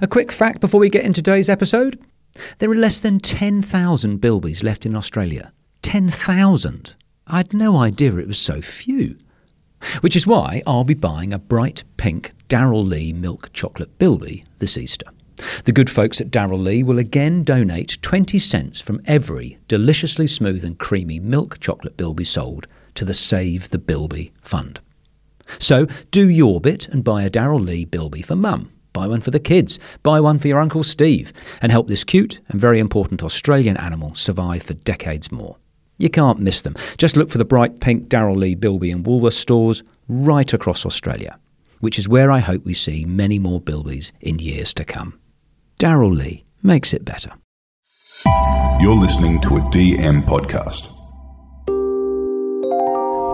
A quick fact before we get into today's episode there are less than 10,000 bilbies left in Australia. 10,000! I had no idea it was so few. Which is why I'll be buying a bright pink Darrell Lea milk chocolate bilby this Easter. The good folks at Darrell Lea will again donate 20 cents from every deliciously smooth and creamy milk chocolate bilby sold to the Save the Bilby Fund. So do your bit and buy a Darrell Lea bilby for mum. Buy one for the kids. Buy one for your Uncle Steve. And help this cute and very important Australian animal survive for decades more. You can't miss them. Just look for the bright pink Darrell Lea, bilby and Woolworth stores right across Australia, which is where I hope we see many more bilbies in years to come. Darrell Lea makes it better. You're listening to a DM podcast.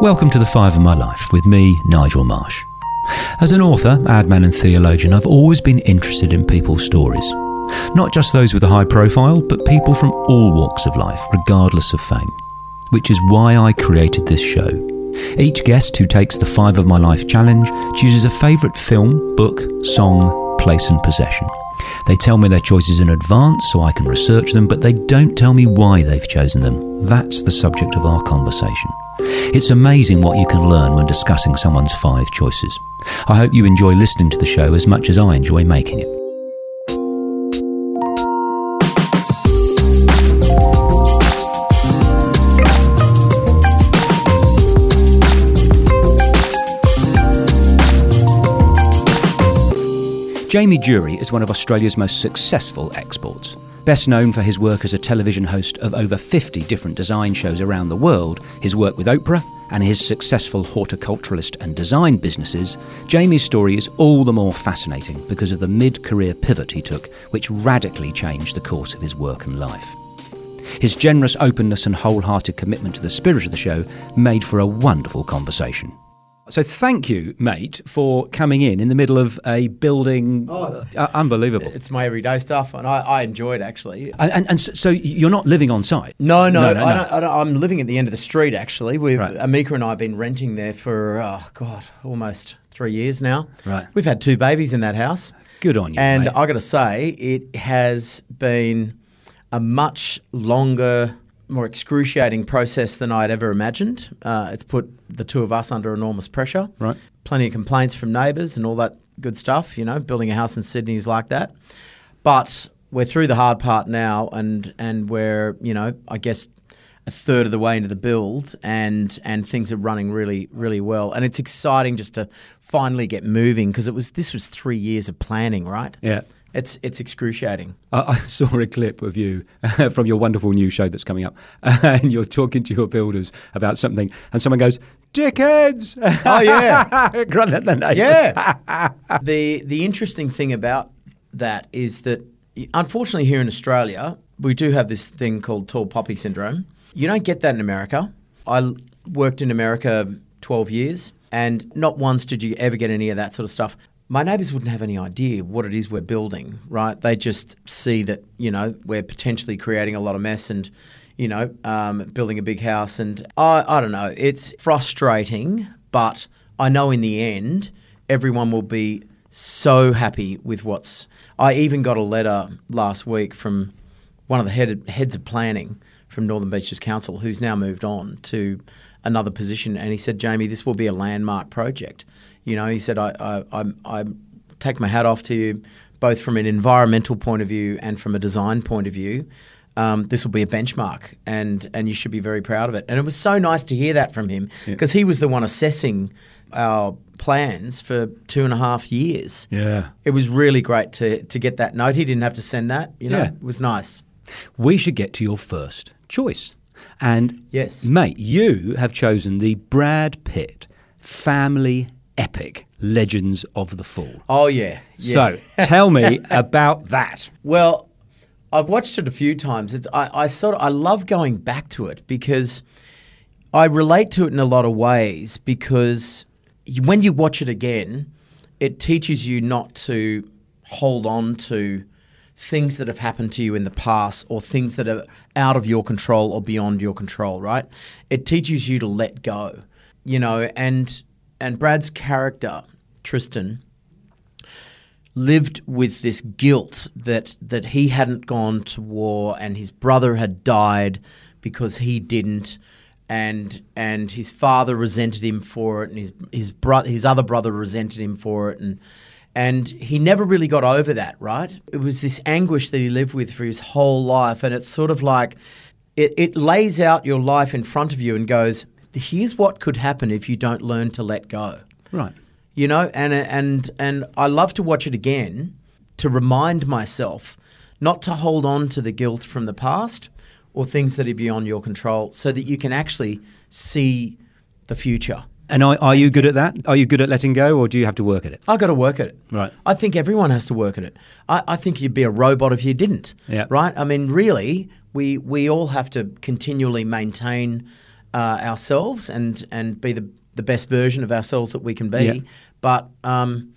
Welcome to The Five of My Life with me, Nigel Marsh. As an author, adman, and theologian, I've always been interested in people's stories. Not just those with a high profile, but people from all walks of life, regardless of fame. Which is why I created this show. Each guest who takes the Five of My Life challenge chooses a favourite film, book, song, place, and possession. They tell me their choices in advance so I can research them, but they don't tell me why they've chosen them. That's the subject of our conversation. It's amazing what you can learn when discussing someone's five choices. I hope you enjoy listening to the show as much as I enjoy making it. Jamie Durie is one of Australia's most successful exports. Best known for his work as a television host of over 50 different design shows around the world, his work with Oprah, and his successful horticulturalist and design businesses, Jamie's story is all the more fascinating because of the mid career pivot he took, which radically changed the course of his work and life. His generous openness and wholehearted commitment to the spirit of the show made for a wonderful conversation. So thank you, mate, for coming in in the middle of a building. Oh, uh, unbelievable. It's my everyday stuff, and I, I enjoy it actually. And, and, and so you're not living on site? No, no, No, no, I no. Don't, I don't, I'm living at the end of the street actually. We, Right. Amika and I have been renting there for oh god, almost three years now. Right. We've had two babies in that house. Good on you, And mate. I got to say, it has been a much longer, more excruciating process than I'd ever imagined. Uh, it's put the two of us under enormous pressure. Right. Plenty of complaints from neighbours and all that good stuff. You know, building a house in Sydney is like that. But we're through the hard part now, and and we're you know I guess a third of the way into the build, and and things are running really really well, and it's exciting just to finally get moving because it was this was three years of planning, right? Yeah. It's it's excruciating. I, I saw a clip of you from your wonderful new show that's coming up, and you're talking to your builders about something, and someone goes, "Dickheads!" Oh yeah, Grunt at the neighbours. yeah. the the interesting thing about that is that unfortunately here in Australia we do have this thing called tall poppy syndrome. You don't get that in America. I worked in America 12 years and not once did you ever get any of that sort of stuff. My neighbours wouldn't have any idea what it is we're building, right? They just see that, you know, we're potentially creating a lot of mess and, you know, um, building a big house. And I, I don't know, it's frustrating, but I know in the end, everyone will be so happy with what's. I even got a letter last week from one of the head, heads of planning from Northern Beaches Council, who's now moved on to another position, and he said, "Jamie, this will be a landmark project." You know, he said, "I, I, I, I take my hat off to you, both from an environmental point of view and from a design point of view." Um, this will be a benchmark, and and you should be very proud of it. And it was so nice to hear that from him because he was the one assessing our plans for two and a half years. Yeah. It was really great to to get that note. He didn't have to send that. You know, Yeah. it was nice. We should get to your first choice, and Yes. mate, you have chosen the Brad Pitt family epic, Legends of the Fall. Oh yeah. yeah. So tell me about that. Well, I've watched it a few times. It's I, I sort of I love going back to it because I relate to it in a lot of ways because when you watch it again, it teaches you not to hold on to things that have happened to you in the past or things that are out of your control or beyond your control, right? It teaches you to let go. You know, and and Brad's character, Tristan, lived with this guilt that that he hadn't gone to war and his brother had died because he didn't. And and his father resented him for it and his his bro- his other brother resented him for it. And and he never really got over that right? It was this anguish that he lived with for his whole life. And it's sort of like it, it lays out your life in front of you and goes here's what could happen if you don't learn to let go Right. you know and and and I love to watch it again to remind myself not to hold on to the guilt from the past or things that are beyond your control so that you can actually see the future And are, are you good at that? Are you good at letting go, or do you have to work at it? I got to work at it. Right. I think everyone has to work at it. I, I think you'd be a robot if you didn't. Yeah. Right. I mean, really, we we all have to continually maintain uh, ourselves and and be the the best version of ourselves that we can be. Yeah. But um,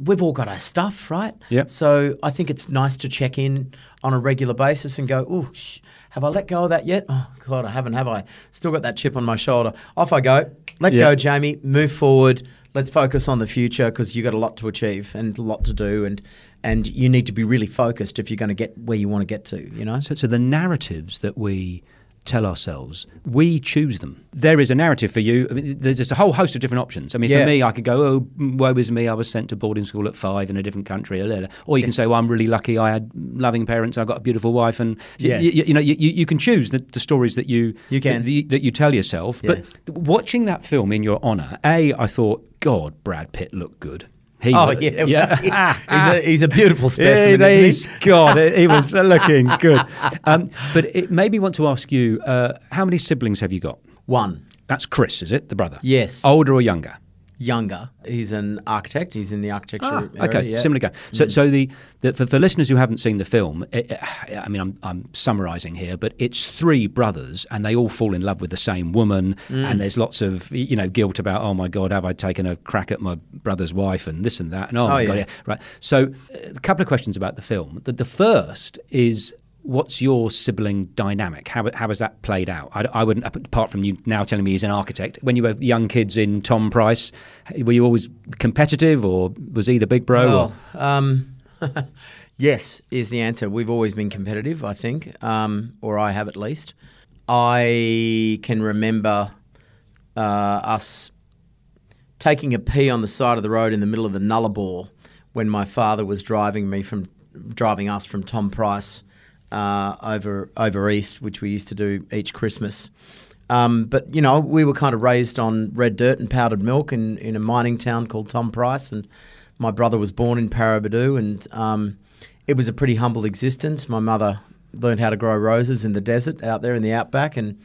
we've all got our stuff, right? Yeah. So I think it's nice to check in on a regular basis and go, oh, sh- have I let go of that yet? Oh God, I haven't. Have I? Still got that chip on my shoulder. Off I go. Let Yeah. go, Jamie. Move forward. Let's focus on the future because you've got a lot to achieve and a lot to do, and and you need to be really focused if you're going to get where you want to get to. You know. So, so the narratives that we tell ourselves, we choose them. There is a narrative for you. I mean, there's just a whole host of different options. I mean, Yeah. for me, I could go, oh, woe is me, I was sent to boarding school at five in a different country. Or you can say, well, I'm really lucky, I had loving parents, I got a beautiful wife. And, Yeah. y- you know, you, you you can choose the, the stories that you, You can. That, you, that you tell yourself. Yeah. But watching that film in your honour, A, I thought, God, Brad Pitt looked good. He Oh was- yeah, he's a he's a beautiful specimen. yeah, isn't he's he? God, he was looking good. Um, but it made me want to ask you, uh, how many siblings have you got? One That's Chris, is it, the brother? Yes. Older or younger? Younger. He's an architect. He's in the architecture. Ah, area, okay, yeah. Mm. similar guy. So, so the, the for, for listeners who haven't seen the film, it, it- I mean, I'm, I'm summarising here, but it's three brothers, and they all fall in love with the same woman, Mm. and there's lots of you know guilt about, oh my god, have I taken a crack at my brother's wife, and this and that, and oh, my yeah. god, yeah, right. So, a couple of questions about the film. The, the first is. What's your sibling dynamic? How, how has that played out? I, I wouldn't, apart from you now telling me he's an architect. When you were young kids in Tom Price, were you always competitive, or was he the big bro? Well, um, yes, is the answer. We've always been competitive, I think, um, or I have at least. I can remember uh, us taking a pee on the side of the road in the middle of the Nullarbor when my father was driving me from driving us from Tom Price uh, over over east, which we used to do each Christmas. Um, but you know, we were kind of raised on red dirt and powdered milk in, in a mining town called Tom Price, and my brother was born in Paraburdoo, and um, it was a pretty humble existence. My mother learned how to grow roses in the desert out there in the outback, and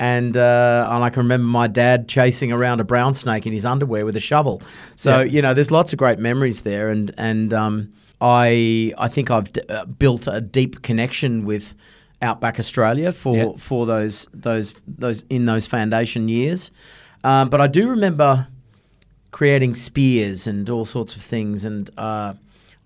and uh, and I can remember my dad chasing around a brown snake in his underwear with a shovel. So Yeah. you know, there's lots of great memories there, and and um, I I think I've d- uh, built a deep connection with Outback Australia for Yeah. for those those those in those foundation years. Um, but I do remember creating spears and all sorts of things, and uh,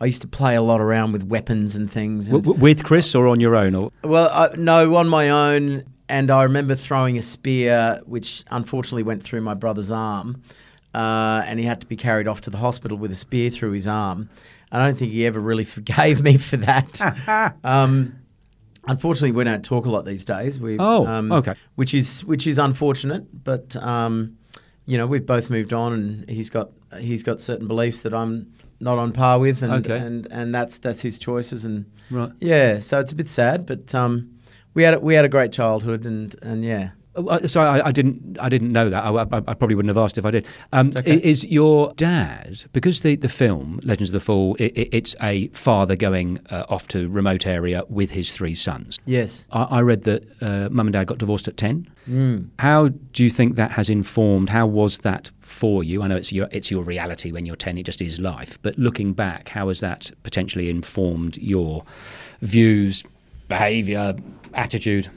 I used to play a lot around with weapons and things. And, w- with Chris or on your own? Or well, I, no, on my own. And I remember throwing a spear, which unfortunately went through my brother's arm, uh, and he had to be carried off to the hospital with a spear through his arm. I don't think he ever really forgave me for that. um, unfortunately, we don't talk a lot these days. We, Oh, um, okay. Which is which is unfortunate, but um, you know we've both moved on, and he's got he's got certain beliefs that I'm not on par with, and Okay. and, and that's that's his choices, and Right. yeah, so it's a bit sad, but um, we had a, we had a great childhood, and and yeah, sorry, I, I didn't. I didn't know that. I, I, I probably wouldn't have asked if I did. Um, okay. Is your dad because the the film Legends of the Fall? i i it's a father going uh, off to remote area with his three sons. yes, I, I read that uh, mum and dad got divorced at ten. Mm. How do you think that has informed? How was that for you? I know it's your it's your reality when you're ten. It just is life. But looking back, how has that potentially informed your views, behaviour, attitude?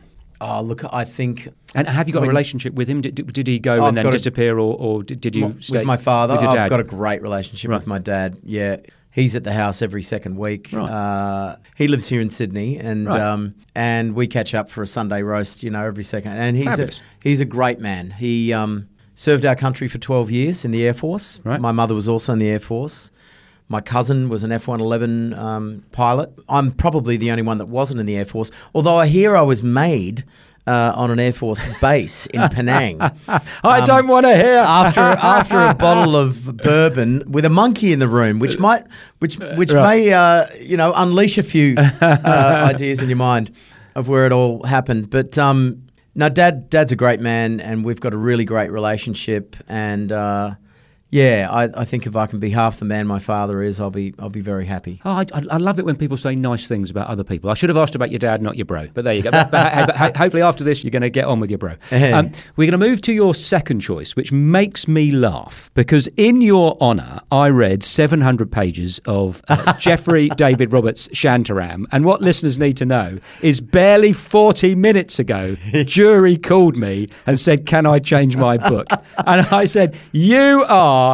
Oh, look, I think And have you got a relationship with him? Did, did he go I've and then got a- disappear, or, or did, you my- stay with my father. With your I've got a great relationship Right. with my dad. Yeah, he's at the house every second week. Right. Uh, he lives here in Sydney, and Right. um, and we catch up for a Sunday roast. You know, every second. And he's a, he's a great man. He um, served our country for twelve years in the Air Force. Right. My mother was also in the Air Force. My cousin was an F 111 um, pilot. I'm probably the only one that wasn't in the Air Force, although I hear I was made uh, on an Air Force base in Penang. I Um, don't want to hear. after after a bottle of bourbon with a monkey in the room, which might which which Right. may uh, you know unleash a few uh, ideas in your mind of where it all happened. But um, no, dad dad's a great man, and we've got a really great relationship. And uh, yeah, I, I think if I can be half the man my father is, I'll be I'll be very happy. Oh, I, I love it when people say nice things about other people. I should have asked about your dad, not your bro. But there you go. But, but, but ho- hopefully after this, you're going to get on with your bro. Um, we're going to move to your second choice, which makes me laugh because in your honour, I read 700 pages of uh, Gregory David Roberts Shantaram. And what listeners need to know is barely 40 minutes ago, Durie called me and said, Can I change my book? And I said, You are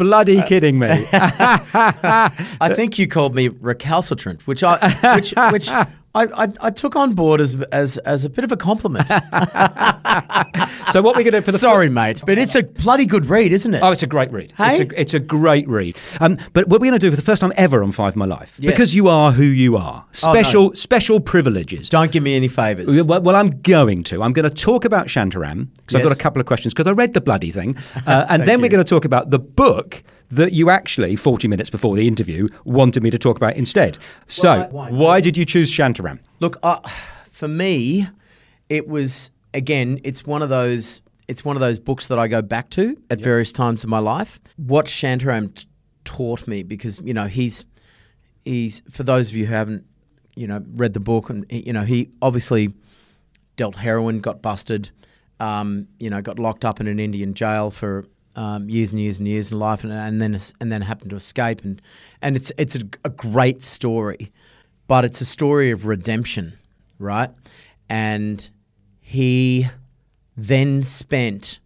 bloody uh, kidding me. I think you called me recalcitrant, which I which which I, I, I took on board as as as a bit of a compliment. so what we're going to do for the Sorry, mate, but it's a bloody good read, isn't it? Oh, it's a great read. Hey? It's, a, it's a great read. Um, but what we're going to do for the first time ever on Five My Life, Yes. because you are who you are, Oh, no. special special privileges. Don't give me any favours. Well, well, I'm going to. I'm going to talk about Shantaram because I've got a couple of questions because I read the bloody thing, uh, and then we're going to talk about the book that you actually, 40 minutes before the interview, wanted me to talk about instead. So, Why- why, why? did you choose Shantaram? Look, uh, for me, it was again. It's one of those. It's one of those books that I go back to at various times in my life. What Shantaram t- taught me, because you know he's he's for those of you who haven't you know read the book, and he- you know he obviously dealt heroin, got busted, um, you know, got locked up in an Indian jail for um, years and years and years in life, and, and then and then happened to escape, and and it's it's a, a great story, but it's a story of redemption, right? And he then spent,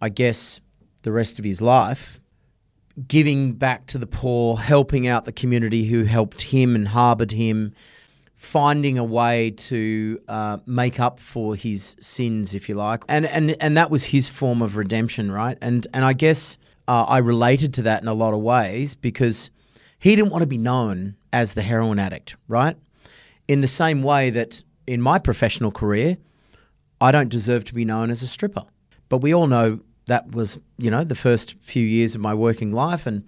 I guess, the rest of his life giving back to the poor, helping out the community who helped him and harbored him, finding a way to uh, make up for his sins, if you like, and and and that was his form of redemption, right? And and I guess uh, I related to that in a lot of ways because he didn't want to be known as the heroin addict, right? In the same way that in my professional career, I don't deserve to be known as a stripper. But we all know that was, you know, the first few years of my working life, and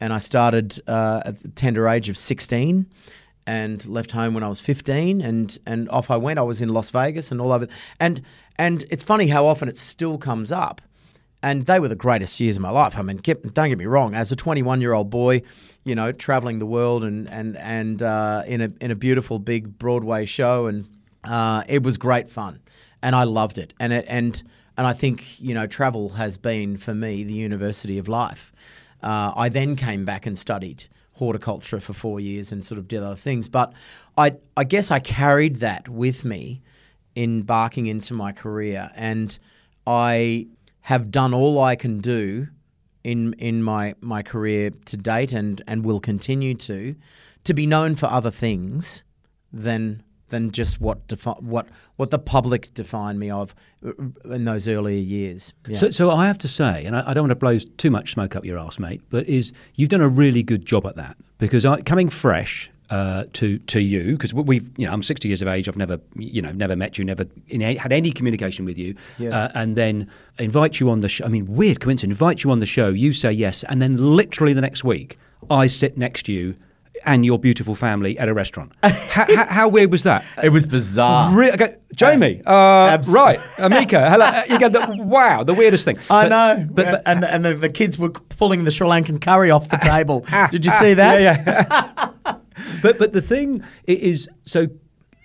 and I started uh, at the tender age of sixteen, and left home when I was fifteen, and and off I went. I was in Las Vegas and all over, and and it's funny how often it still comes up. And they were the greatest years of my life. I mean, don't get me wrong. As a 21 year old boy, you know, traveling the world and and and uh, in a in a beautiful big Broadway show, and uh, it was great fun, and I loved it. And it and and I think you know, travel has been for me the university of life. Uh, I then came back and studied horticulture for four years and sort of did other things. But I I guess I carried that with me embarking into my career, and I have done all I can do in in my my career to date, and and will continue to to be known for other things than than just what defi- what what the public defined me of uh, in those earlier years. Yeah. So, so I have to say, and I, I don't want to blow too much smoke up your ass, mate, but is you've done a really good job at that because I, coming fresh uh, to to you because we've you know I'm 60 years of age. I've never you know never met you, never a, had any communication with you, Yeah. uh, and then invite you on the show. I mean, weird coincidence. Invite you on the show, you say yes, and then literally the next week I sit next to you. And your beautiful family at a restaurant. how, how, how weird was that? it was bizarre. Re- okay, Jamie, uh, abs- right, Amika, hello. uh, You get the, wow, the weirdest thing. I But- know, but, but and the, and the, the kids were pulling the Sri Lankan curry off the table. Did you ah, see that? Yeah, yeah. but but the thing is, so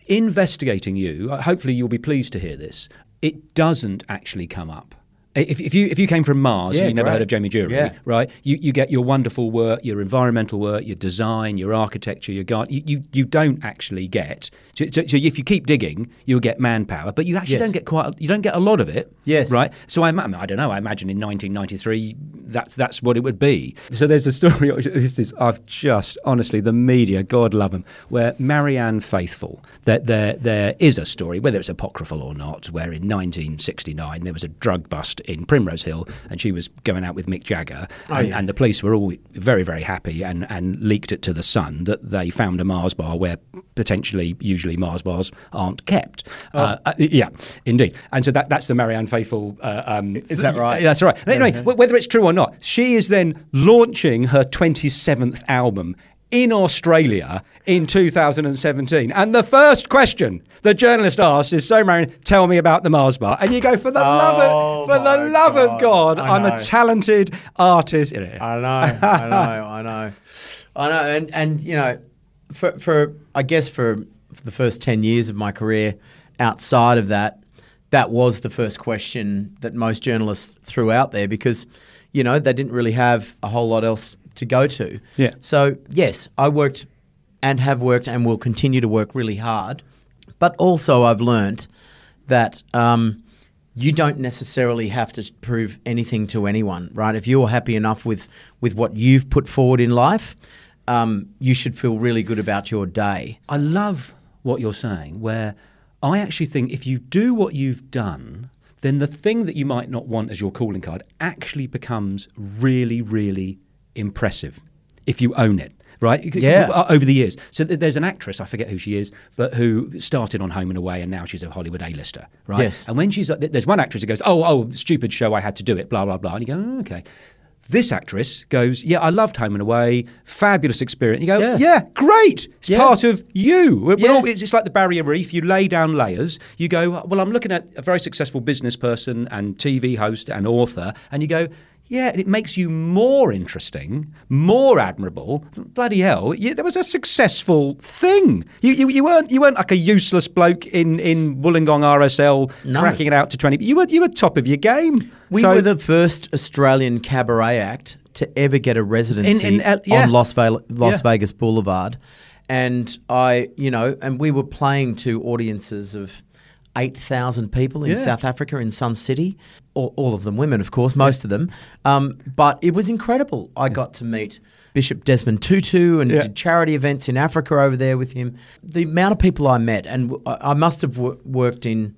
investigating you. uh, Hopefully, you'll be pleased to hear this. It doesn't actually come up. If, if you if you came from Mars, Yeah, and you never great. heard of Jamie Durie, Yeah. right? You you get your wonderful work, your environmental work, your design, your architecture, your garden. You, you you don't actually get. So, so, so if you keep digging, you'll get Manpower, but you actually Yes. don't get quite. You don't get a lot of it. Yes. Right. So I, I don't know. I imagine in 1993, that's that's what it would be. So there's a story. This is I've just honestly the media, God love them, where Marianne Faithfull. That there there is a story, whether it's apocryphal or not, where in 1969 there was a drug bust in Primrose Hill, and she was going out with Mick Jagger, Oh, and, yeah. and the police were all very, very happy and, and leaked it to the Sun that they found a Mars bar where potentially, usually Mars bars aren't kept. Oh. Uh, uh, yeah, indeed. And so that, that's the Marianne Faithfull. Uh, um, Is that right? That's right. Anyway, wh- whether it's true or not, she is then launching her 27th album in Australia in 2017. And the first question the journalist asks is, "So, Marion, tell me about the Mars bar." And you go, "For the love Oh of, for the love of God. God, I I'm know. a talented artist." I know, I know, I know, I know, and and you know, for for I guess for, for the first ten years of my career, outside of that, that was the first question that most journalists threw out there because, you know, they didn't really have a whole lot else to go to. Yeah. So yes, I worked and have worked and will continue to work really hard, but also I've learned that. Um, you don't necessarily have to prove anything to anyone, right? If you're happy enough with, with what you've put forward in life, um, you should feel really good about your day. I love what you're saying, where I actually think if you do what you've done, then the thing that you might not want as your calling card actually becomes really, really impressive if you own it. Right, Yeah. Uh, Over the years, so there's an actress I forget who she is, but who started on Home and Away, and now she's a Hollywood A-lister. Right, Yes. and when she's uh, there's one actress who goes, "Oh, oh, stupid show, I had to do it," blah blah blah, and you go, oh, "Okay." This actress goes, "Yeah, I loved Home and Away, fabulous experience." You go, Yeah. "Yeah, great. It's Yeah. part of you. We're- we're Yeah. all- it's, it's like the barrier reef. You lay down layers. You go, well, I'm looking at a very successful business person and TV host and author, and you go, yeah, and it makes you more interesting, more admirable. Bloody hell, you, there was a successful thing. You, you, you weren't you weren't like a useless bloke in in Wollongong RSL No. cracking it out to twenty. You were you were top of your game. We So- were the first Australian cabaret act to ever get a residency In- in L- yeah. on Las, Ve- Las Yeah. Vegas Boulevard. And I, you know, and we were playing to audiences of 8,000 people in Yeah. South Africa, in Sun City. All, all of them women, of course, most of them. Um, but it was incredible. I got to meet Bishop Desmond Tutu and Yeah. did charity events in Africa over there with him. The amount of people I met, and I must have wo- worked in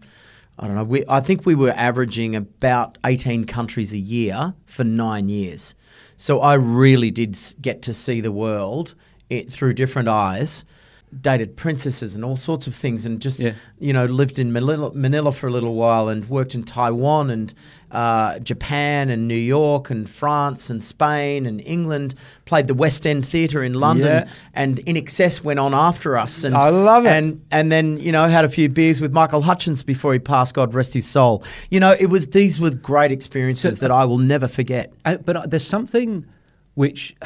I don't know. We, I think we were averaging about 18 countries a year for nine years. So I really did get to see the world it, through different eyes. Dated princesses and all sorts of things, and just Yeah. you know lived in Manila, Manila for a little while, and worked in Taiwan and uh, Japan and New York and France and Spain and England. Played the West End Theatre in London, Yeah. and INXS went on after us. And I love it. And and then you know had a few beers with Michael Hutchence before he passed. God rest his soul. You know, it was these were great experiences that I will never forget. Uh, but uh, there's something which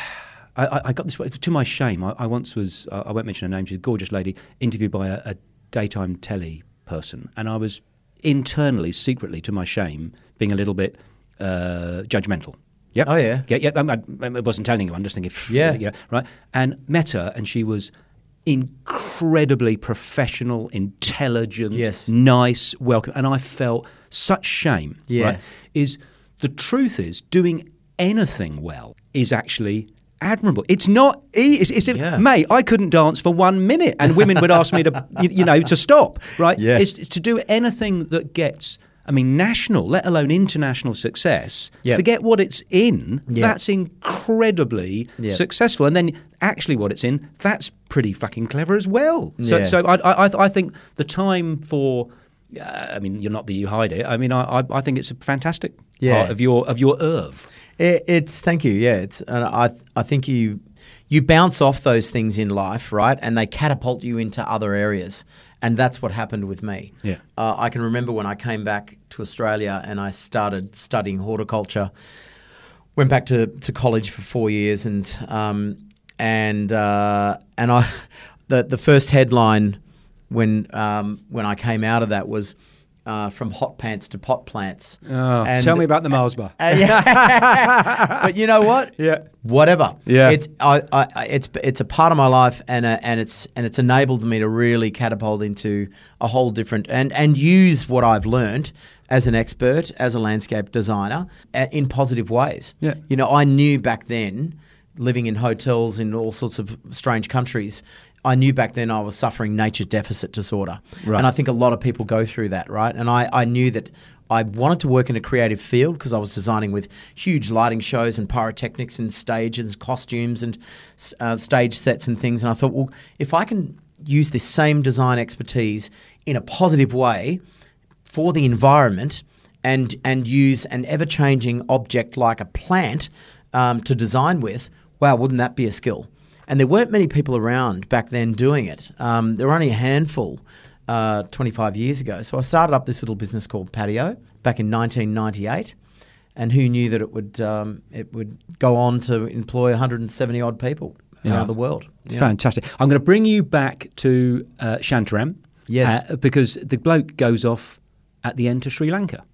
I, I- got this to my shame. I, I once was uh, I won't mention her name. She's a gorgeous lady interviewed by a, a daytime telly person, and I was internally, secretly, to my shame, being a little bit uh, judgmental. Yeah. Oh, yeah. Yeah. Yeah. I, I, I wasn't telling you. I'm just thinking. Yeah. Yeah. Right. And met her, and she was incredibly professional, intelligent, Yes. nice, welcome, and I felt such shame. Yeah. Right, is the truth is doing anything well is actually admirable. It's not e- it's, it's Yeah. mate, I couldn't dance for one minute and women would ask me to you, know to stop, right? Yeah. It's to do anything that gets I mean national, let alone international success. Yeah. Forget what it's in. Yeah. That's incredibly Yeah. successful. And then actually what it's in, that's pretty fucking clever as well. So Yeah. so I I I- I think the time for uh, I mean, you're not that you hide it. I mean, I, I, I think it's a fantastic Yeah. part of your of your oeuvre. It, it's thank you. Yeah, it's and I I think you you bounce off those things in life, right? And they catapult you into other areas. And that's what happened with me. Yeah. Uh, I can remember when I came back to Australia and I started studying horticulture. Went back to, to college for four years, and um, and uh, and I the the first headline when um, when I came out of that was uh, from hot pants to pot plants. Oh, And- tell me about the Mars bar. uh, but you know what? Yeah. Whatever. Yeah. It's I, I, I- it's it's a part of my life, and uh, and it's and it's enabled me to really catapult into a whole different and and use what I've learned as an expert, as a landscape designer, uh, in positive ways. Yeah. You know, I knew back then, living in hotels in all sorts of strange countries. I knew back then I was suffering nature deficit disorder. Right. And I think a lot of people go through that, right? And I, I knew that I wanted to work in a creative field because I was designing with huge lighting shows and pyrotechnics and stages, costumes and uh, stage sets and things. And I thought, well, if I can use this same design expertise in a positive way for the environment and and use an ever changing object like a plant um, to design with, wow, wouldn't that be a skill? And there weren't many people around back then doing it. Um, there were only a handful uh, 25 years ago. So I started up this little business called Patio back in 1998. And who knew that it would um, it would go on to employ 170 odd people Yeah. around the world? know? Fantastic. I'm going to bring you back to uh, Shantaram. Yes. uh, because the bloke goes off at the end to Sri Lanka.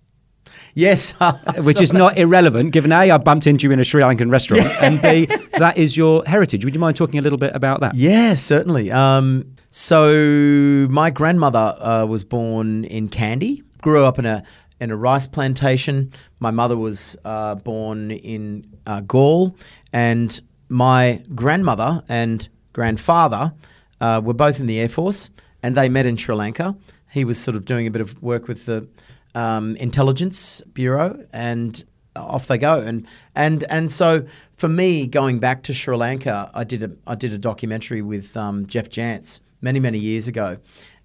Yes, which is not irrelevant, given A, I bumped into you in a Sri Lankan restaurant, and B, that is your heritage. Would you mind talking a little bit about that? Yeah, certainly. Um, so my grandmother uh, was born in Kandy. Grew up in a in a rice plantation. My mother was uh, born in uh, Galle, and my grandmother and grandfather uh, were both in the air force, and they met in Sri Lanka. He was sort of doing a bit of work with the um, intelligence bureau, and off they go. And and and so for me, going back to Sri Lanka, I did a I did a documentary with um, Geoff Jansz many many years ago,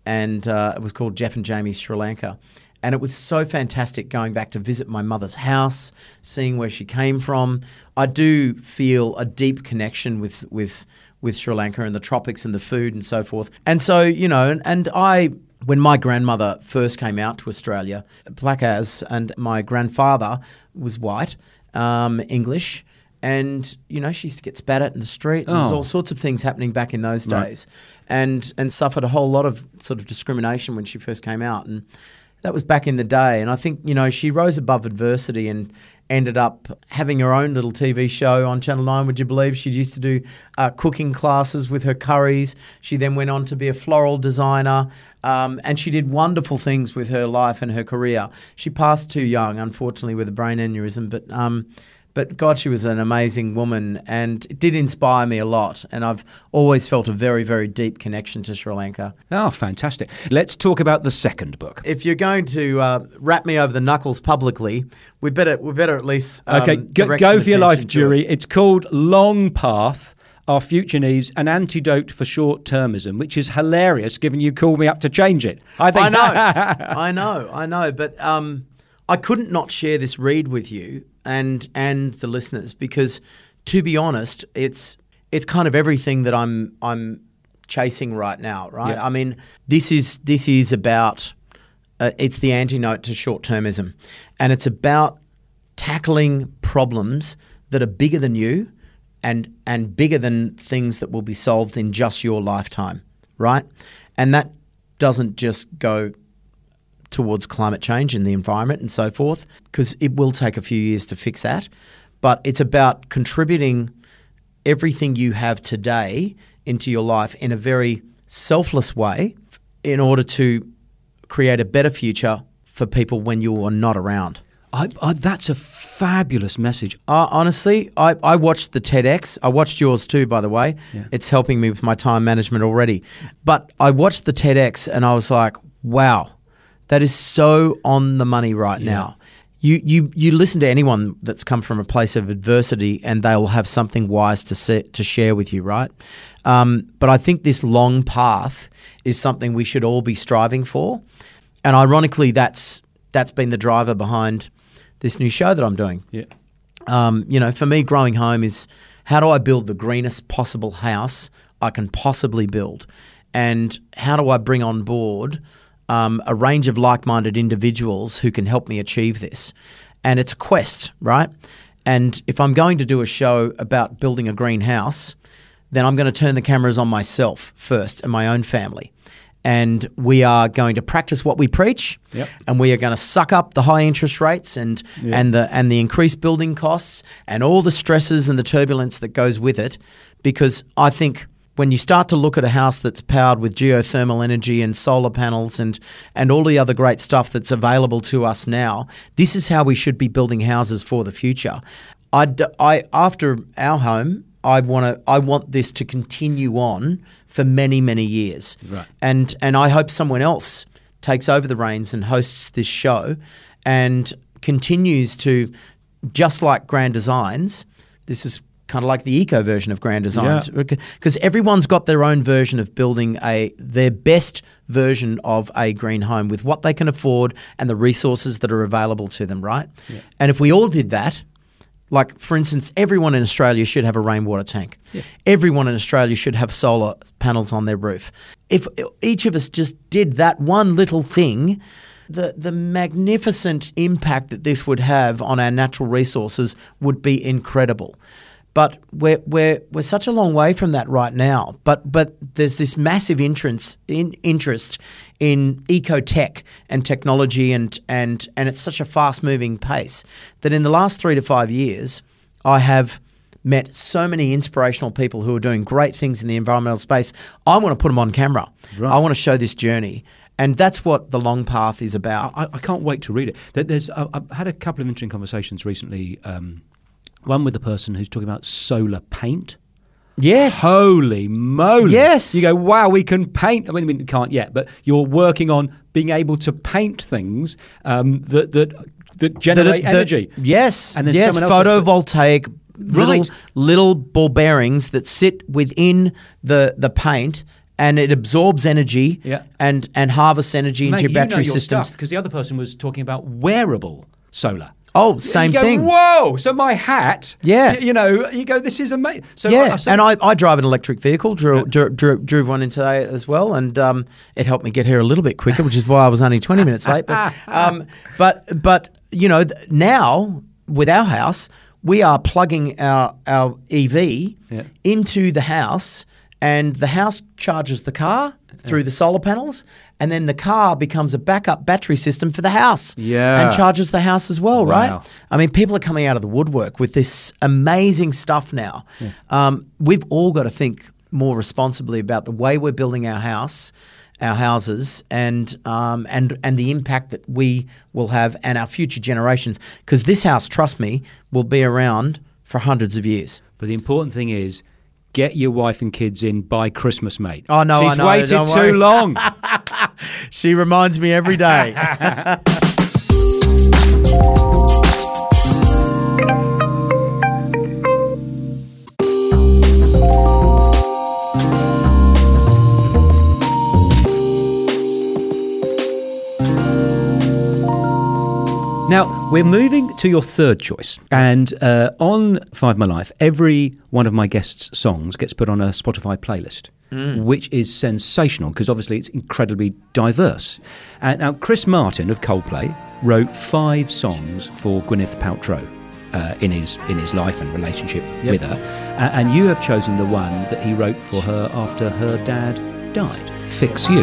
and uh, it was called Geoff and Jamie's Sri Lanka. And it was so fantastic going back to visit my mother's house, seeing where she came from. I do feel a deep connection with with with Sri Lanka and the tropics and the food and so forth. And so, you know, and, and I when my grandmother first came out to Australia, black as, and my grandfather was white, um, English, and you know she used to get spat at in the street. And There's Oh. all sorts of things happening back in those Right. days, and and suffered a whole lot of sort of discrimination when she first came out, and that was back in the day. And I think you know she rose above adversity and ended up having her own little TV show on Channel 9. Would you believe she used to do uh, cooking classes with her curries? She then went on to be a floral designer. Um, and she did wonderful things with her life and her career. She passed too young, unfortunately, with a brain aneurysm. But um, but God, she was an amazing woman, and it did inspire me a lot. And I've always felt a very, very deep connection to Sri Lanka. Oh, fantastic. Let's talk about the second book. If you're going to uh, wrap me over the knuckles publicly, we better we better at least um, Okay, go, go for your life, to it. Durie. It's called Longpath. Our future needs an antidote for short termism, which is hilarious given you called me up to change it. I think I know, I know, I know. But um, I couldn't not share this read with you and and the listeners because, to be honest, it's it's kind of everything that I'm I'm chasing right now. Right? Yeah. I mean, this is this is about uh, it's the antidote to short termism, and it's about tackling problems that are bigger than you and and bigger than things that will be solved in just your lifetime, right? And that doesn't just go towards climate change and the environment and so forth because it will take a few years to fix that, but it's about contributing everything you have today into your life in a very selfless way in order to create a better future for people when you are not around. I, I, that's a fabulous message. Uh, honestly, I, I watched the TEDx. I watched yours too, by the way. Yeah. It's helping me with my time management already. But I watched the TEDx and I was like, wow, that is so on the money right now. You, you, you listen to anyone that's come from a place of adversity and they'll have something wise to, se- to share with you, right? Um, but I think this long path is something we should all be striving for. And ironically, that's, that's been the driver behind this new show that I'm doing Yeah. um, you know, for me, growing home is how do I build the greenest possible house I can possibly build, and how do I bring on board um, a range of like-minded individuals who can help me achieve this? And it's a quest, right? And if I'm going to do a show about building a greenhouse, then I'm going to turn the cameras on myself first and my own family. And we are going to practice what we preach, Yep. and we are going to suck up the high interest rates and and the and the increased building costs and all the stresses and the turbulence that goes with it because I think when you start to look at a house that's powered with geothermal energy and solar panels and and all the other great stuff that's available to us now this is how we should be building houses for the future I, I after our home I want to I want this to continue on for many, many years. Right. And and I hope someone else takes over the reins and hosts this show and continues to just like Grand Designs, this is kind of like the eco version of Grand Designs Yeah. because everyone's got their own version of building a their best version of a green home with what they can afford and the resources that are available to them, right? And if we all did that, like for instance, everyone in Australia should have a rainwater tank. Everyone in Australia should have solar panels on their roof. If each of us just did that one little thing, the the magnificent impact that this would have on our natural resources would be incredible. But we're, we're, we're such a long way from that right now. But but there's this massive interest in interest in eco tech and technology and, and and it's such a fast moving pace that in the last three to five years I have met so many inspirational people who are doing great things in the environmental space. I want to put them on camera. Right. I want to show this journey. And that's what the long path is about. I, I can't wait to read it. There- There's, I've had a couple of interesting conversations recently. Um, one with the person who's talking about solar paint. yes. Holy moly! Yes. you go. Wow, we can paint. I mean, we can't yet, but you're working on being able to paint things um, that that that that- generate that- energy. Yes, And then yes, someone else has photovoltaic little Right. little ball bearings that sit within the the paint, and it absorbs energy Yeah. and and harvests energy into Mate, your you know battery your systems. because the other person was talking about wearable solar. Oh, same you go, thing. Whoa! So my hat. Yeah. y- You know, you go. This is amazing. So yeah, so- and I, I drive an electric vehicle. Drew, drew, drew, drew one in today as well, and um, it helped me get here a little bit quicker, which is why I was only twenty minutes late. But um, but but you know now with our house, we are plugging our our EV Yeah. into the house, and the house charges the car through the solar panels, and then the car becomes a backup battery system for the house. Yeah. and charges the house as well, Wow. right? I mean, people are coming out of the woodwork with this amazing stuff now. Um, we've all got to think more responsibly about the way we're building our house, our houses, and um, and and the impact that we will have and our future generations. Because this house, trust me, will be around for hundreds of years. But the important thing is, get your wife and kids in by Christmas, mate. Oh, no, I she's know, waited too worry. long. She reminds me every day. Now, we're moving to your third choice. And uh, on Five My Life, every one of my guests' songs gets put on a Spotify playlist, which is sensational because obviously it's incredibly diverse. Uh, now, Chris Martin of Coldplay wrote five songs for Gwyneth Paltrow. Uh, in his in his life and relationship with her, uh, and you have chosen the one that he wrote for her after her dad died. Fix you.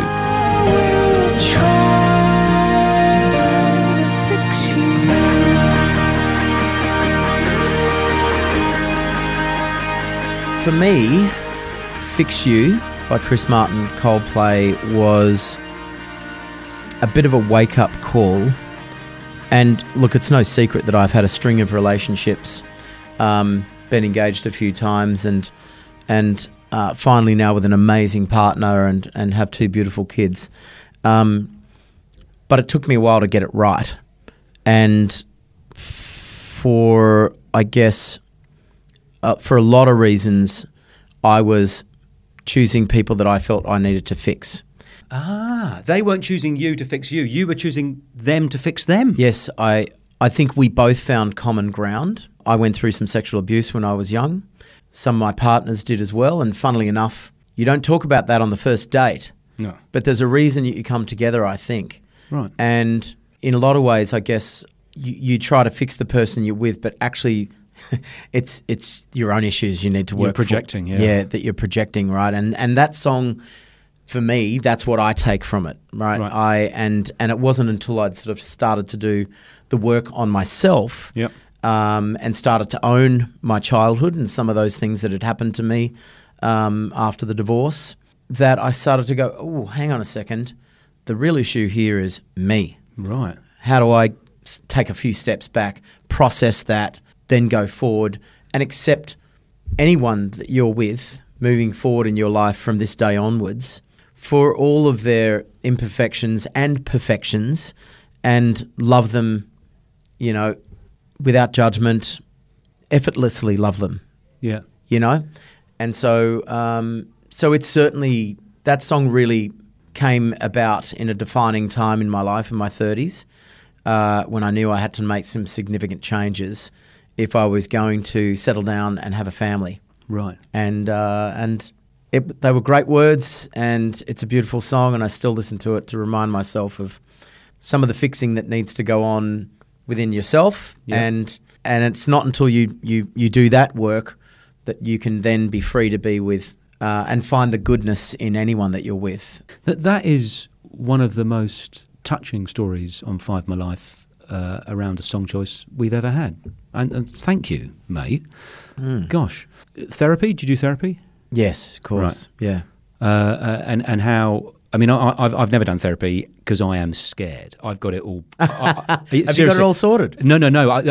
For me, Fix You by Chris Martin Coldplay was a bit of a wake up call. And look, it's no secret that I've had a string of relationships, um, been engaged a few times, and and uh, finally now with an amazing partner and and have two beautiful kids. Um, but it took me a while to get it right, and for I guess uh, for a lot of reasons, I was choosing people that I felt I needed to fix. Ah, they weren't choosing you to fix you. You were choosing them to fix them. Yes, I I think we both found common ground. I went through some sexual abuse when I was young. Some of my partners did as well, and funnily enough, you don't talk about that on the first date. No. But there's a reason that you come together, I think. Right. And in a lot of ways, I guess you, you try to fix the person you're with, but actually, it's it's your own issues you need to You're work. for. projecting, yeah. yeah, that you're projecting, right? And and that song, for me, that's what I take from it, right? Right. I and and it wasn't until I'd sort of started to do the work on myself, Yep. um, and started to own my childhood and some of those things that had happened to me um, after the divorce, that I started to go, oh, hang on a second, the real issue here is me. Right. How do I take a few steps back, process that, then go forward, and accept anyone that you're with moving forward in your life from this day onwards for all of their imperfections and perfections and love them, you know, without judgment, effortlessly love them Yeah. you know and so um, so it's certainly that song really came about in a defining time in my life in my 30s uh, when I knew I had to make some significant changes if I was going to settle down and have a family Right. and uh, and it, they were great words and it's a beautiful song and I still listen to it to remind myself of some of the fixing that needs to go on within yourself Yeah. and and it's not until you you you do that work that you can then be free to be with uh, and find the goodness in anyone that you're with. That that is one of the most touching stories on Five My Life uh, around a song choice we've ever had. And, and thank you, mate. Gosh, therapy? Did you do therapy? Yes, of course. Yeah. Uh, uh, and and how? I mean, I, I've I've never done therapy because I am scared. I've got it all. I, I, Have you got it all sorted? No, no, no, I,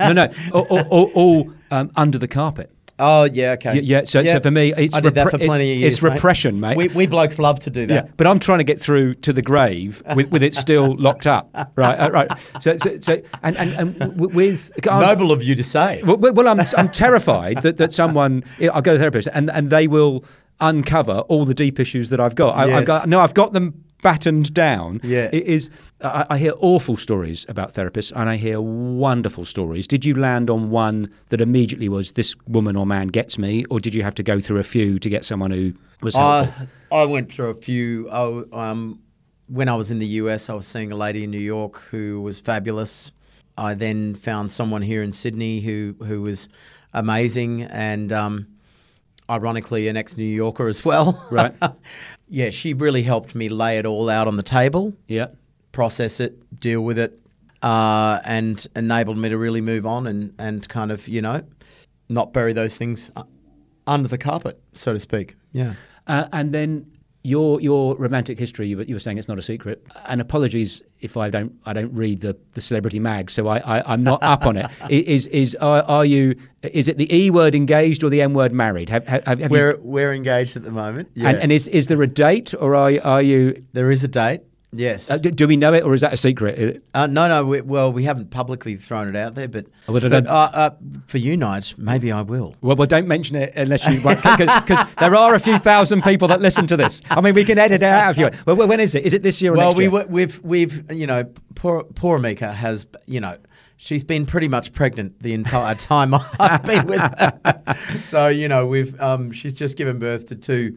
no, no. All, all, all, all um, under the carpet. Oh yeah, okay. Y- yeah, so- so for me, it's I did that for plenty of years. it's repression, mate. We, we blokes love to do that. Yeah, but I'm trying to get through to the grave with, with it still locked up, right? Uh, right. So, so, so and and, and with I'm- Noble of you to say. well, well, I'm I'm terrified that, that someone I'll go to the therapist and and they will uncover all the deep issues that I've got. I, I've Yes. got no, I've got them battened down. Yeah. it is. I, I hear awful stories about therapists, and I hear wonderful stories. Did you land on one that immediately was this woman or man gets me, or did you have to go through a few to get someone who was helpful? I, I went through a few. I, um, when I was in the US, I was seeing a lady in New York who was fabulous. I then found someone here in Sydney who who was amazing and um, ironically an ex New Yorker as well. Right. yeah, she really helped me lay it all out on the table, yeah. process it, deal with it, uh, and enabled me to really move on and, and kind of, you know, not bury those things uh, under the carpet, so to speak. Yeah. Uh, and then your your romantic history, you were, you were saying it's not a secret. And apologies if I don't I don't read the, the celebrity mag, so I, I I'm not up on it. Is is are, are you? Is it the e word engaged or the m word married? Have, have, have you- We're we're engaged at the moment. Yeah. and, and is is there a date or are are you? there is a date. Yes. Uh, do, do we know it or is that a secret? Uh, no, no. We, well, we haven't publicly thrown it out there, but, Oh, well, but uh, uh, for you, Nige, maybe I will. Well, well, don't mention it unless you want, because there are a few thousand people that listen to this. I mean, we can edit it out if you want. Well, well, when is it? Is it this year or Well, next we year? were- we've we've you know poor poor Mika has you know she's been pretty much pregnant the entire time I've been with her. so you know we've um, she's just given birth to two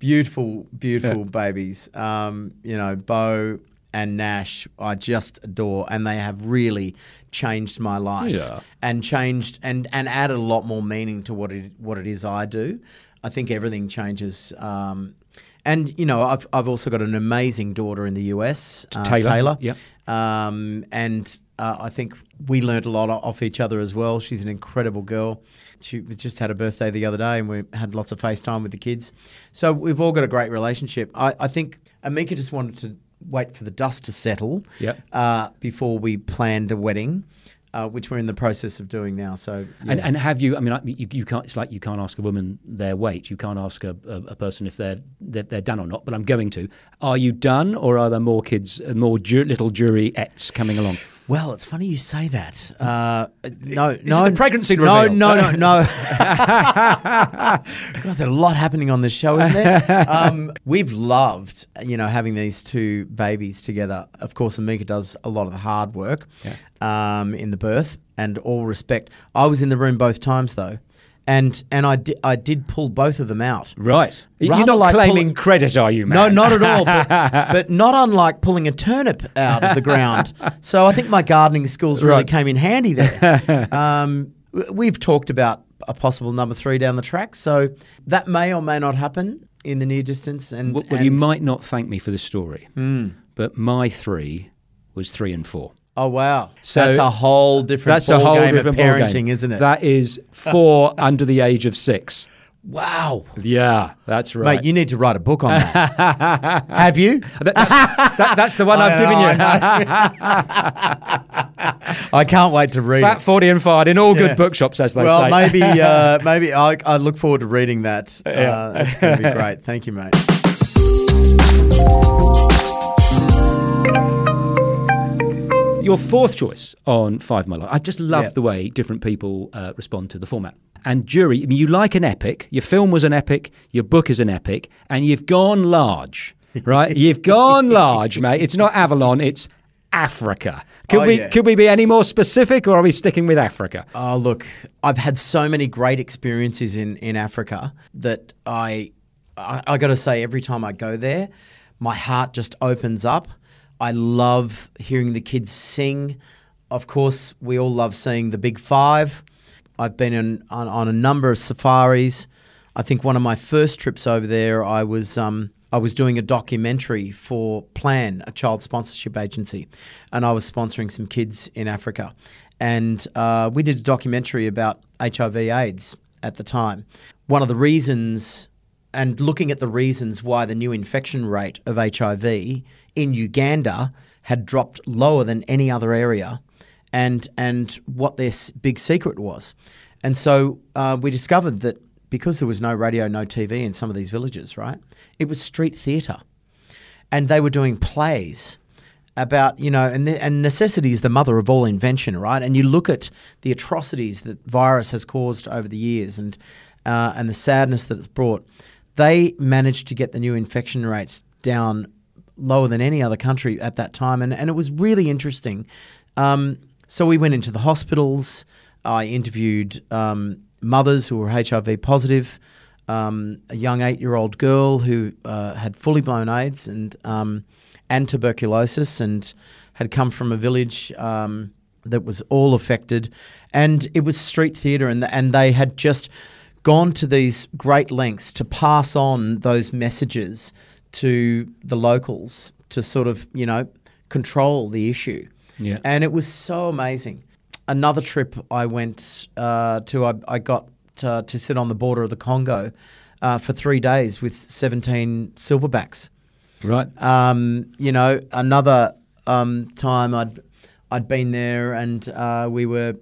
beautiful beautiful babies. Um, you know Bo and Nash I just adore and they have really changed my life Yeah. and changed and and added a lot more meaning to what it what it is I do. I think everything changes. Um, and you know, I've I've also got an amazing daughter in the US, uh, Taylor, Taylor. yep. Um, and uh, I think we learned a lot off each other as well. She's an incredible girl. She just had a birthday the other day, and we had lots of FaceTime with the kids. So we've all got a great relationship. I, I think Amika just wanted to wait for the dust to settle Yep. uh, before we planned a wedding, uh, which we're in the process of doing now. So And, and have you? I mean, you, you can't. It's like you can't ask a woman their weight. You can't ask a, a, a person if they're, they're they're done or not. But I'm going to. Are you done, or are there more kids, more ju- little juryettes coming along? Well, it's funny you say that. Uh, no, is no, the pregnancy no, reveal. no, no, no. God, there's a lot happening on this show, isn't there? Um, we've loved, you know, having these two babies together. Of course, Amika does a lot of the hard work um, in the birth, and all respect. I was in the room both times though, and and I did I did pull both of them out. Right. You're not like claiming pull- credit, are you, No, not at all. But, but not unlike pulling a turnip out of the ground. So I think my gardening skills really Right. came in handy there. Um, we've talked about a possible number three down the track, so that may or may not happen in the near distance. And, Well, you and- Hmm. might not thank me for this story, but my three was three and four. Oh wow, So- that's a whole different That's ball a whole game different of parenting, game. isn't it? That is four under the age of six. wow, Yeah, that's right. mate, you need to write a book on that. Have you? That- that's, that- that's the one I've given know, you. I I can't wait to read Fat, it. forty, and fired in all Yeah. good bookshops, as they Well, say. maybe uh, maybe I, I look forward to reading that. Uh, it's going to be great. Thank you, mate. Your fourth choice on Five Mile. I just love Yeah. the way different people uh, respond to the format. And Durie, I mean, you like an epic. Your film was an epic. Your book is an epic, and you've gone large, right? you've gone large, mate. It's not Avalon. It's Africa. Could Oh, we yeah. could we be any more specific, or are we sticking with Africa? Oh, look, I've had so many great experiences in, in Africa that I, I, I got to say, every time I go there, my heart just opens up. I love hearing the kids sing. Of course, we all love seeing the Big Five. I've been in, on, on a number of safaris. I think one of my first trips over there, I was um, I was doing a documentary for Plan, a child sponsorship agency, and I was sponsoring some kids in Africa, and uh, we did a documentary about HIV/AIDS at the time. One of the reasons, and looking at the reasons why the new infection rate of HIV in Uganda had dropped lower than any other area, and and what their big secret was. And so uh, we discovered that because there was no radio, no TV in some of these villages, right? It was street theatre, and they were doing plays about you know and the, and necessity is the mother of all invention right and you look at the atrocities that virus has caused over the years and uh, and the sadness that it's brought they managed to get the new infection rates down lower than any other country at that time and, and it was really interesting. Um, so we went into the hospitals. I interviewed um, mothers who were HIV positive um, a young eight-year-old girl who uh, had fully blown AIDS and um, and tuberculosis and had come from a village um, that was all affected, and it was street theatre, and and they had just gone to these great lengths to pass on those messages to the locals to sort of you know control the issue, Yeah. and it was so amazing. Another trip I went uh, to, I, I got uh, to sit on the border of the Congo uh, for three days with 17 silverbacks. Right. Um, you know, another um, time I'd I'd been there and uh, we were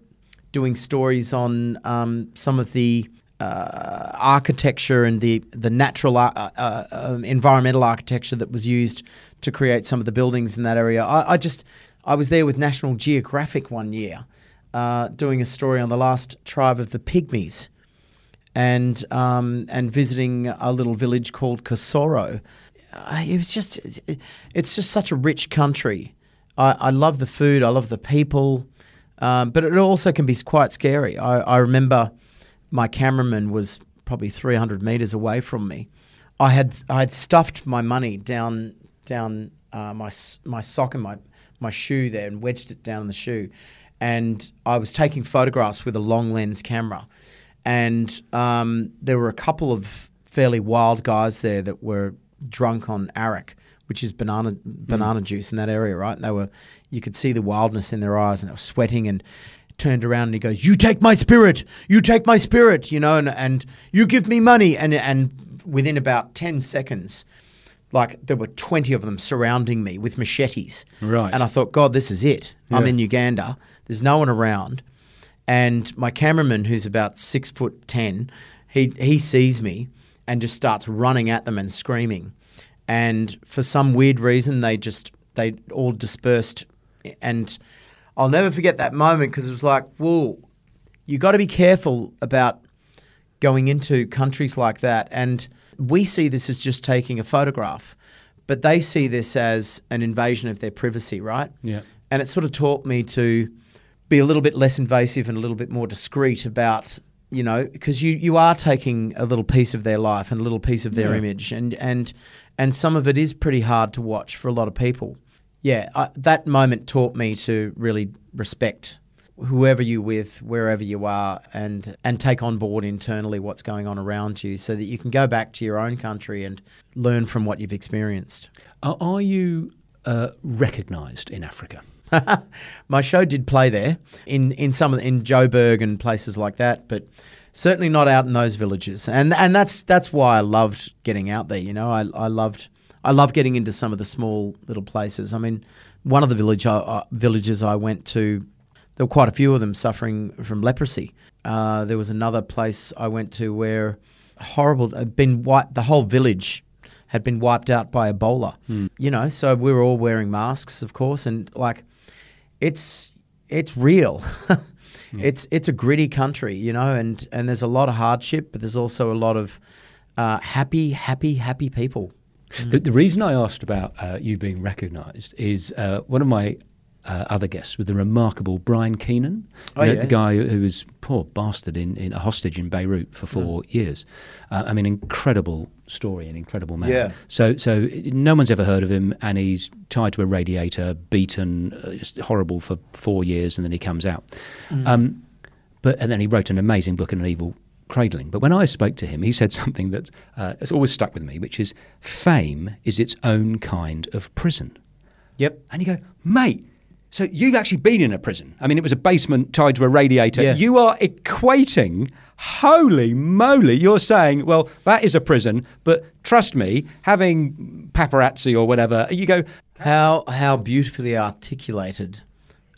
doing stories on um, some of the uh, architecture and the the natural uh, uh, um, environmental architecture that was used to create some of the buildings in that area. I, I just I was there with National Geographic one year, uh, doing a story on the last tribe of the Pygmies and um, and visiting a little village called Kisoro. Uh, it was just it's just such a rich country. I, I love the food. I love the people, um, but it also can be quite scary. I, I remember my cameraman was probably 300 meters away from me. I had I had stuffed my money down down uh, my my sock and my my shoe there and wedged it down in the shoe, and I was taking photographs with a long lens camera, and um, there were a couple of fairly wild guys there that were drunk on arak, which is banana banana juice in that area, right? And they were, you could see the wildness in their eyes, and they were sweating and turned around and he goes, "You take my spirit, you take my spirit," you know, and and you give me money, and and within about ten seconds. Like there were twenty of them surrounding me with machetes, Right. And I thought, God, this is it. I'm Yeah. in Uganda. There's no one around, and my cameraman, who's about six foot ten, he he sees me and just starts running at them and screaming. And for some weird reason, they just they all dispersed. And I'll never forget that moment because it was like, whoa, you got to be careful about going into countries like that. And we see this as just taking a photograph, but they see this as an invasion of their privacy, right? Yeah. And it sort of taught me to be a little bit less invasive and a little bit more discreet about, you know, because you, you are taking a little piece of their life and a little piece of their Yeah. image. And, and, and some of it is pretty hard to watch for a lot of people. Yeah, I, that moment taught me to really respect whoever you're with, wherever you are, and and take on board internally what's going on around you, so that you can go back to your own country and learn from what you've experienced. Are, are you uh, recognised in Africa? My show did play there in in some the, in Joburg and places like that, but certainly not out in those villages. And and that's that's why I loved getting out there. You know, I I loved I love getting into some of the small little places. I mean, one of the village I, uh, villages I went to, there were quite a few of them suffering from leprosy. Uh, there was another place I went to where horrible had been wiped. The whole village had been wiped out by Ebola. You know, so we were all wearing masks, of course, and like, it's it's real. It's it's a gritty country, you know, and and there's a lot of hardship, but there's also a lot of uh, happy, happy, happy people. The, the reason I asked about uh, you being recognised is uh, one of my uh, other guests was the remarkable Brian Keenan, Oh, you know, yeah. the guy who was poor bastard in, in a hostage in Beirut for four years. Uh, I mean, incredible story, an incredible man. Yeah. So, so no one's ever heard of him, and he's tied to a radiator, beaten, uh, just horrible for four years, and then he comes out. Um, but and then he wrote an amazing book, An Evil Cradling. But when I spoke to him, he said something that uh, has always stuck with me, which is fame is its own kind of prison. Yep. And you go, mate. So you've actually been in a prison. I mean, it was a basement tied to a radiator. Yeah. You are equating. Holy moly! You're saying, well, that is a prison, but trust me, having paparazzi or whatever, you go, How how beautifully articulated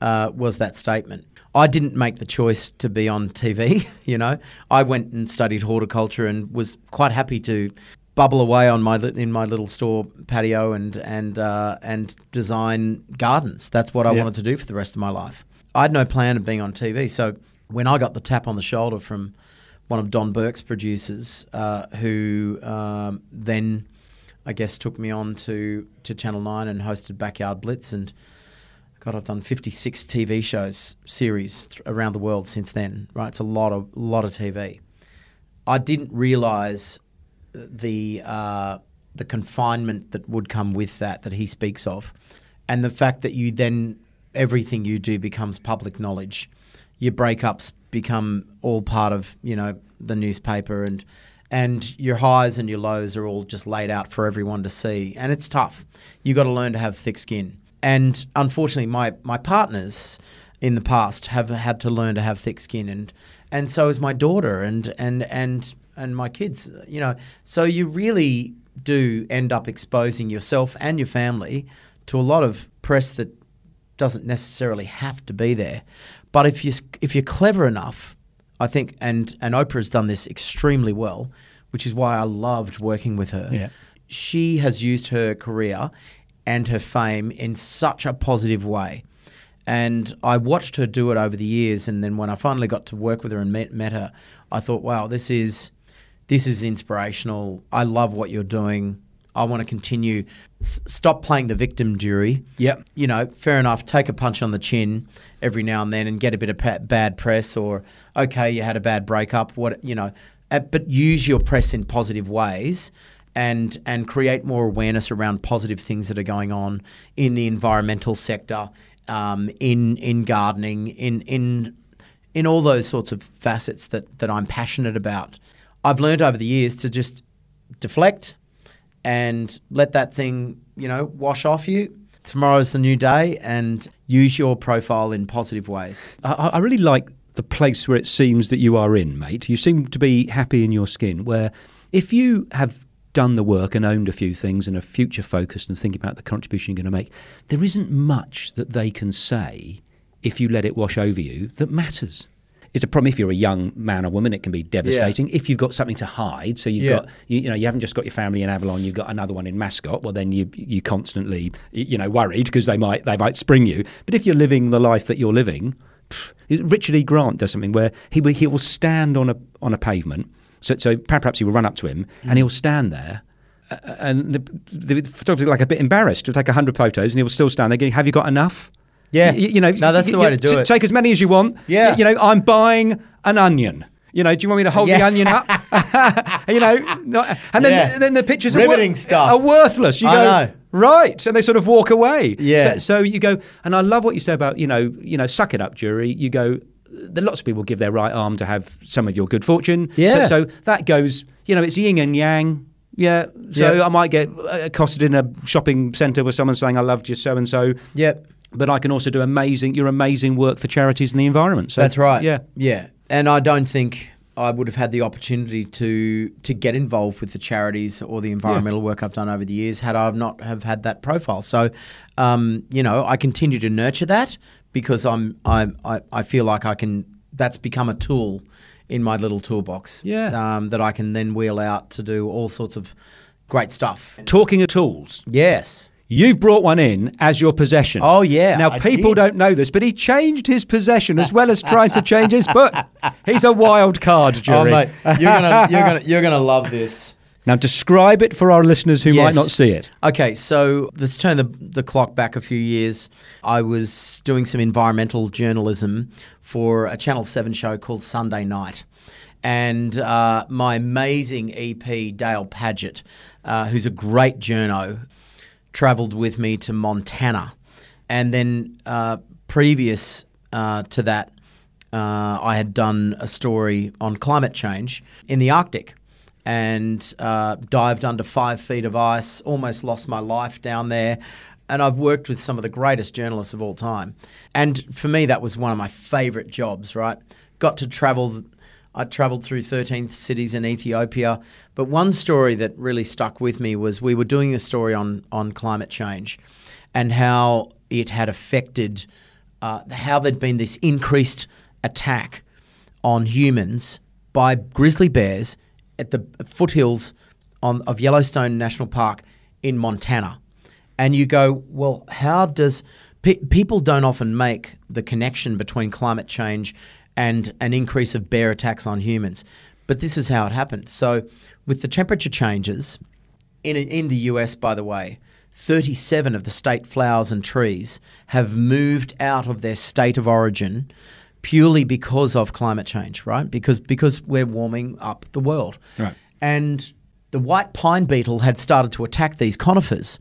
uh, was that statement? I didn't make the choice to be on TV. You know, I went and studied horticulture and was quite happy to bubble away on my in my little store patio and and uh, and design gardens. That's what I Yeah. wanted to do for the rest of my life. I had no plan of being on TV. So when I got the tap on the shoulder from one of Don Burke's producers, uh, who um, then I guess took me on to, to Channel 9 and hosted Backyard Blitz. And God, I've done 56 TV shows, series th- around the world since then, right? It's a lot of, lot of TV. I didn't realize the, uh, the confinement that would come with that, that he speaks of. And the fact that you then, everything you do becomes public knowledge. Your breakups become all part of, you know, the newspaper and, and your highs and your lows are all just laid out for everyone to see. And it's tough. You've got to learn to have thick skin. And unfortunately, my, my partners in the past have had to learn to have thick skin. And, and so is my daughter and, and, and, and my kids, you know. So you really do end up exposing yourself and your family to a lot of press that doesn't necessarily have to be there. But if you if you're clever enough, I think, and and Oprah's done this extremely well, which is why I loved working with her. Yeah. She has used her career and her fame in such a positive way. And I watched her do it over the years, and then when I finally got to work with her and met, met her, I thought, wow, this is this is inspirational. I love what you're doing. I want to continue. S- stop playing the victim Durie. Yep. You know, fair enough. Take a punch on the chin every now and then and get a bit of pa- bad press, or okay, you had a bad breakup. What you know, uh, but use your press in positive ways. And, and create more awareness around positive things that are going on in the environmental sector, um, in in gardening, in in in all those sorts of facets that, that I'm passionate about. I've learned over the years to just deflect and let that thing, you know, wash off you. Tomorrow's the new day and use your profile in positive ways. I, I really like the place where it seems that you are in, mate. You seem to be happy in your skin. Where if you have done the work and owned a few things and are future focused and thinking about the contribution you're going to make, there isn't much that they can say if you let it wash over you that matters. It's a problem if you're a young man or woman. It can be devastating. If you've got something to hide, so you've Yeah. got you, you know you haven't just got your family in Avalon, you've got another one in Mascot. Well, then you you constantly you know worried because they might they might spring you. But if you're living the life that you're living, pff, Richard E. Grant does something where he will, he will stand on a on a pavement. So so perhaps he will run up to him and he'll stand there. uh, And the, the photographer is like a bit embarrassed. He'll take a hundred photos and he will still stand there. Going, "Have you got enough?" Yeah. Y- you, know. No, that's the way to do it. Take as many as you want. Yeah. You know, I'm buying an onion. You know, do you want me to hold the onion up? you know, not, and then Yeah. then the pictures Riveting are, stuff. are worthless. You I go know. right, and they sort of walk away. Yeah. So, so you go, and I love what you say about you know, you know, suck it up, Durie. You go. There lots of people give their right arm to have some of your good fortune. Yeah. So, so that goes. You know, it's yin and yang. Yeah. So Yep. I might get uh, accosted in a shopping centre with someone saying, "I loved you so and so." Yep. but I can also do amazing your amazing work for charities and the environment. So That's right. Yeah. Yeah. And I don't think I would have had the opportunity to to get involved with the charities or the environmental work I've done over the years had I not have had that profile. So, um, you know, I continue to nurture that because I'm I, I I feel like I can. That's become a tool in my little toolbox. Yeah. Um, that I can then wheel out to do all sorts of great stuff. Talking of tools, Yes. you've brought one in as your possession. Oh, yeah, Now I people did. don't know this, but he changed his possession as well as trying to change his book. He's a wild card, Oh, Jerry. mate, you're gonna you're gonna you're gonna love this. Now describe it for our listeners who might not see it. Okay, so let's turn the, the clock back a few years. I was doing some environmental journalism for a Channel 7 show called Sunday Night. And uh, my amazing EP, Dale Paget, uh, who's a great journo, travelled with me to Montana. And then uh, previous uh, to that, uh, I had done a story on climate change in the Arctic and uh, dived under five feet of ice, almost lost my life down there. And I've worked with some of the greatest journalists of all time. And for me, that was one of my favorite jobs, right? Got to travel. I traveled through 13 cities in Ethiopia. But one story that really stuck with me was we were doing a story on, on climate change and how it had affected, uh, how there'd been this increased attack on humans by grizzly bears at the foothills on, of Yellowstone National Park in Montana. And you go, well, how does pe- people don't often make the connection between climate change and an increase of bear attacks on humans? But this is how it happened. So, with the temperature changes, in, in the US, by the way, 37 of the state flowers and trees have moved out of their state of origin purely because of climate change, right? Because because we're warming up the world. Right. And the white pine beetle had started to attack these conifers.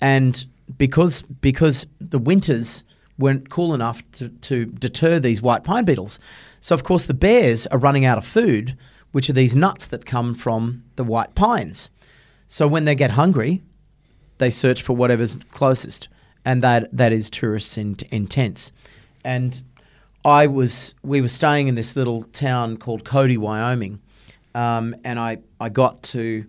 And because because the winters weren't cool enough to, to deter these white pine beetles. So of course the bears are running out of food, which are these nuts that come from the white pines. So when they get hungry, they search for whatever's closest, and that that is tourists in, in tents. And I was we were staying in this little town called Cody, Wyoming, um, and I I got to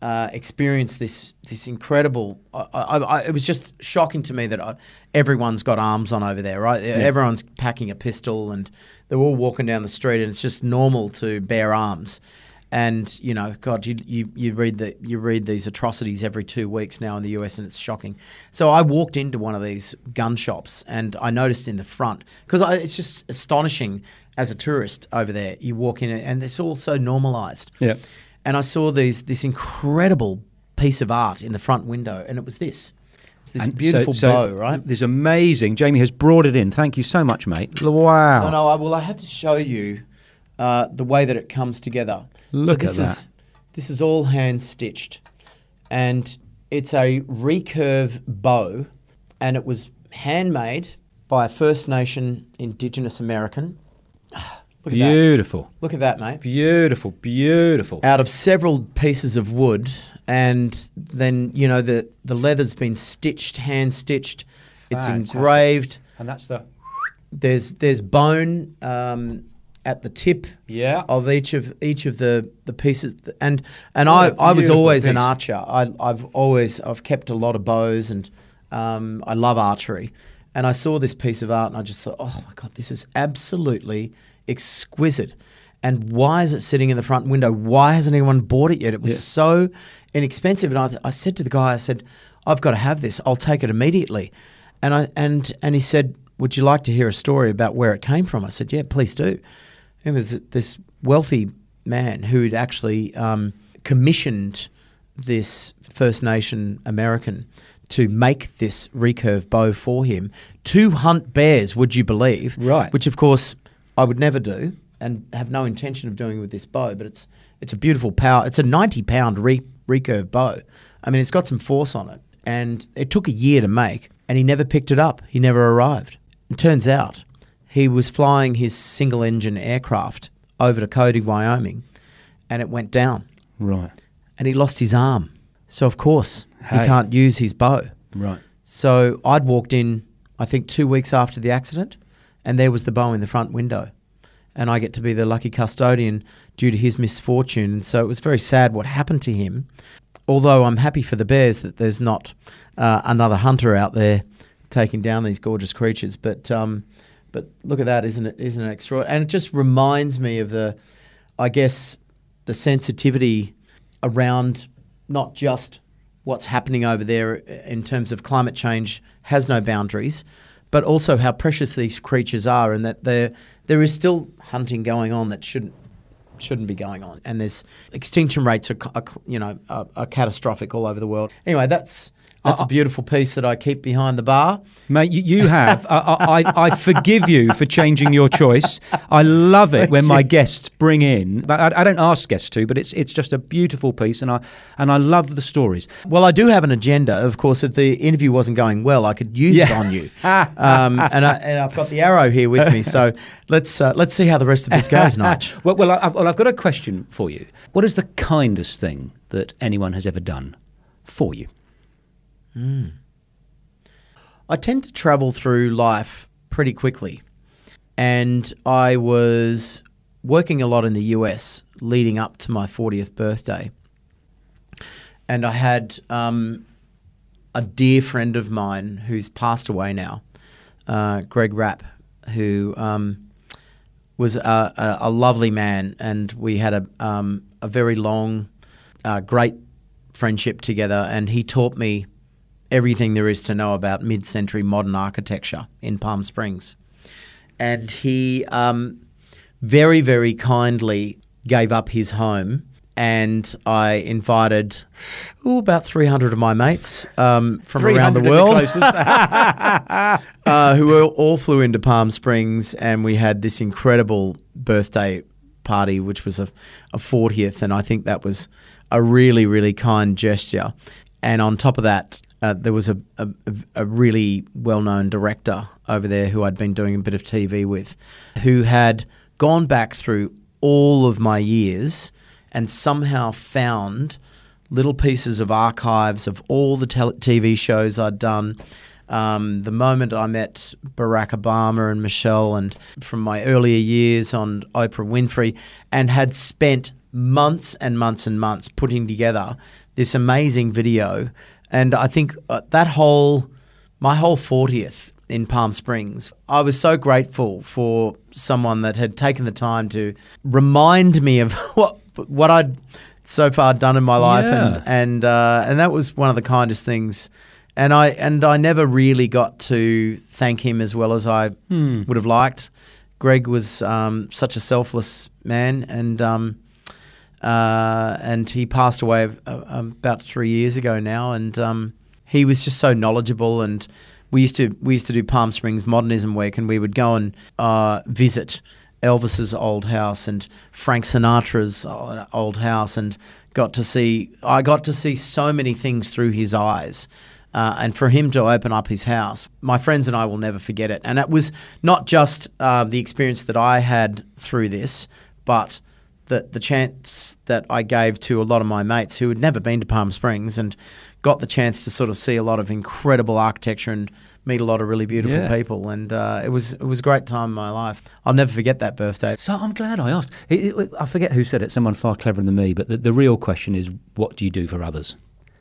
uh, experience this this incredible. I, I, I, it was just shocking to me that I, everyone's got arms on over there, right? Everyone's packing a pistol, and they're all walking down the street, and it's just normal to bear arms. And you know, God, you, you you read the you read these atrocities every two weeks now in the US, and it's shocking. So I walked into one of these gun shops, and I noticed in the front because it's just astonishing as a tourist over there. You walk in, and it's all so normalized Yeah. and I saw these this incredible piece of art in the front window, and it was this, this And so- beautiful so bow, right? This amazing. Jamie has brought it in. Thank you so much, mate. Wow. No, no. I, well, I had to show you uh, the way that it comes together. Look so this at is this is all hand stitched, and it's a recurve bow, and it was handmade by a First Nation Indigenous American. Look at that! Beautiful. Look at that, mate. Beautiful. Beautiful. out of several pieces of wood, and then you know the the leather's been stitched, hand stitched. It's engraved. And that's the. There's there's bone um, at the tip Yeah. of each of each of the, the pieces, and and What I, I was always an archer. I, I've always I've kept a lot of bows, and um, I love archery. And I saw this piece of art, and I just thought, oh my god, this is absolutely exquisite. And why is it sitting in the front window? Why hasn't anyone bought it yet? It was Yeah. so inexpensive. And I, I said to the guy, I said, I've got to have this. I'll take it immediately. And I and and he said, Would you like to hear a story about where it came from? I said, Yeah, please do. It was this wealthy man who had actually um, commissioned this First Nation American to make this recurve bow for him to hunt bears, would you believe? Right. Which, of course, I would never do and have no intention of doing with this bow, but it's it's a beautiful power. It's a 90 pound re- recurve bow. I mean, it's got some force on it. And it took a year to make, and he never picked it up. He never arrived. It turns out he was flying his single engine aircraft over to Cody, Wyoming, and it went down Right. and he lost his arm. So, of course, Hey. he can't use his bow. Right. So, I'd walked in, I think, two weeks after the accident, and there was the bow in the front window. and I get to be the lucky custodian due to his misfortune. And so it was very sad what happened to him. Although I'm happy for the bears that there's not uh, another hunter out there taking down these gorgeous creatures. But um, but look at that, isn't it? Isn't it extraordinary? And it just reminds me of the, I guess, the sensitivity around not just what's happening over there in terms of climate change has no boundaries, but also how precious these creatures are, and that there there is still hunting going on that shouldn't shouldn't be going on, and there's extinction rates are, are you know are, are catastrophic all over the world. Anyway, that's that's a beautiful piece that I keep behind the bar. Mate, you, you have. I, I, I forgive you for changing your choice. I love it when my guests bring in. I, I, don't ask guests to, but it's it's just a beautiful piece, and I and I love the stories. Well, I do have an agenda. Of course, if the interview wasn't going well, I could use yeah. it on you. um, and I and I've got the arrow here with me, so let's uh, let's see how the rest of this goes, Nige. well, well, I've, well, I've got a question for you. What is the kindest thing that anyone has ever done for you? Mm. I tend to travel through life pretty quickly. And I was working a lot in the US leading up to my 40th birthday. And I had um, a dear friend of mine who's passed away now, uh, Greg Rapp, who um, was a, a, a, lovely man. And we had a, um, a very long, uh, great friendship together. And he taught me everything there is to know about mid century modern architecture in Palm Springs. And he um, very, very kindly gave up his home. And I invited ooh, about 300 of my mates um, from around the world the uh, who all flew into Palm Springs. And we had this incredible birthday party, which was a, a 40th. And I think that was a really, really kind gesture. And on top of that, uh, there was a, a, a really well known director over there who I'd been doing a bit of TV with, who had gone back through all of my years and somehow found little pieces of archives of all the tele- TV shows I'd done. Um, the moment I met Barack Obama and Michelle, and from my earlier years on Oprah Winfrey, and had spent months and months and months putting together this amazing video and I think uh, that whole, my whole 40th in Palm Springs, I was so grateful for someone that had taken the time to remind me of what what I'd so far done in my life, yeah. and and uh, and that was one of the kindest things. And I and I never really got to thank him as well as I hmm. would have liked. Greg was um, such a selfless man, and um, uh, and he passed away uh, about three years ago now. And um, he was just so knowledgeable. And we used to we used to do Palm Springs Modernism Week, and we would go and uh, visit Elvis's old house and Frank Sinatra's old house, and got to see I got to see so many things through his eyes. Uh, and for him to open up his house, my friends and I will never forget it. And it was not just uh, the experience that I had through this, but the the chance that I gave to a lot of my mates who had never been to Palm Springs and got the chance to sort of see a lot of incredible architecture and meet a lot of really beautiful yeah. people, and uh, it was it was a great time in my life. I'll never forget that birthday. So I'm glad I asked. It, it, I forget who said it. Someone far cleverer than me. But the, the real question is, what do you do for others?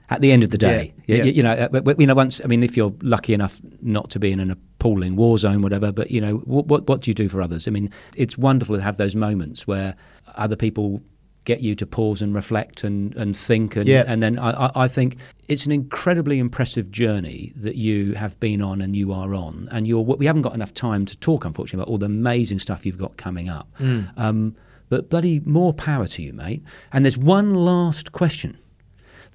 At the end of the day, yeah, yeah. You, you, know, uh, you know, once I mean, if you're lucky enough not to be in an appalling war zone, whatever, but you know, what, what what do you do for others? I mean, it's wonderful to have those moments where other people get you to pause and reflect and, and think. And, yeah. and then I, I think it's an incredibly impressive journey that you have been on and you are on. And you're, we haven't got enough time to talk, unfortunately, about all the amazing stuff you've got coming up. Mm. Um, but bloody more power to you, mate. And there's one last question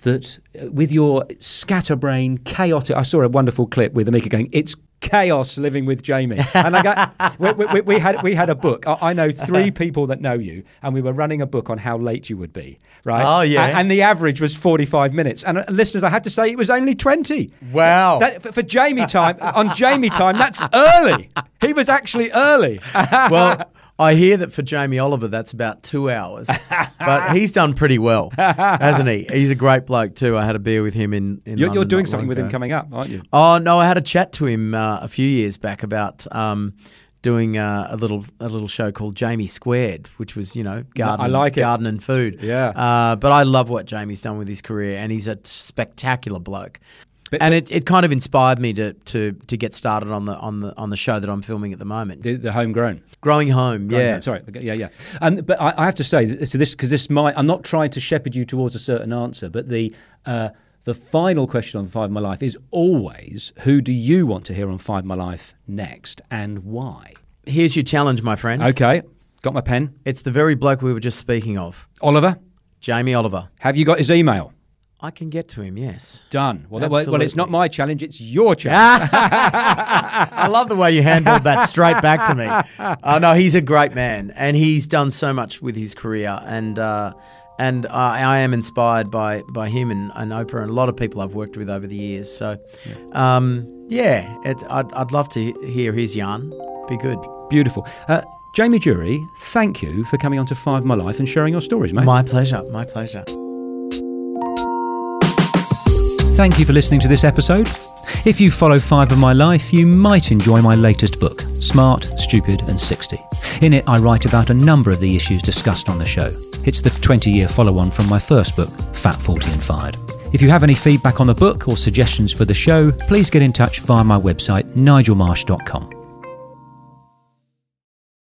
that uh, with your scatterbrain, chaotic. I saw a wonderful clip with Amika going, "It's chaos living with Jamie." And I got, we, we, we, had we had a book. I, I, know three people that know you, and we were running a book on how late you would be. Right? Oh yeah. And, and the average was forty-five minutes. And uh, listeners, I have to say, it was only twenty. Wow. That, for, for Jamie time on Jamie time, that's early. He was actually early. well. I hear that for Jamie Oliver, that's about two hours, but he's done pretty well, hasn't he? He's a great bloke too. I had a beer with him in. in you're, you're doing something with him coming up, aren't you? Oh no, I had a chat to him uh, a few years back about um, doing uh, a little a little show called Jamie Squared, which was you know garden, I like it. garden and food. Yeah. Uh, but I love what Jamie's done with his career, and he's a spectacular bloke. But- and it, it kind of inspired me to, to, to get started on the on the on the show that I'm filming at the moment. The, the homegrown. Growing home, Right, yeah. no, sorry. Yeah, yeah. Um, but I, I have to say, so this because this might. I'm not trying to shepherd you towards a certain answer, but the uh, the final question on Five My Life is always, who do you want to hear on Five My Life next, and why? Here's your challenge, my friend. Okay, got my pen. It's the very bloke we were just speaking of, Oliver, Jamie Oliver. have you got his email? I can get to him, yes. Done. Well, that- well, it's not my challenge; it's your challenge. I love the way you handled that straight back to me. Uh, no, he's a great man, and he's done so much with his career, and uh, and I, I am inspired by by him and, and Oprah and a lot of people I've worked with over the years. So, um, yeah, it, I'd I'd love to hear his yarn. Be good. Beautiful. Uh, Jamie Durie, thank you for coming on to Five My Life and sharing your stories, mate. My pleasure. My pleasure. Thank you for listening to this episode. If you follow Five of My Life, you might enjoy my latest book, Smart, Stupid and 60. In it, I write about a number of the issues discussed on the show. It's the 20 year follow on from my first book, Fat, 40 and Fired. If you have any feedback on the book or suggestions for the show, please get in touch via my website, nigelmarsh.com.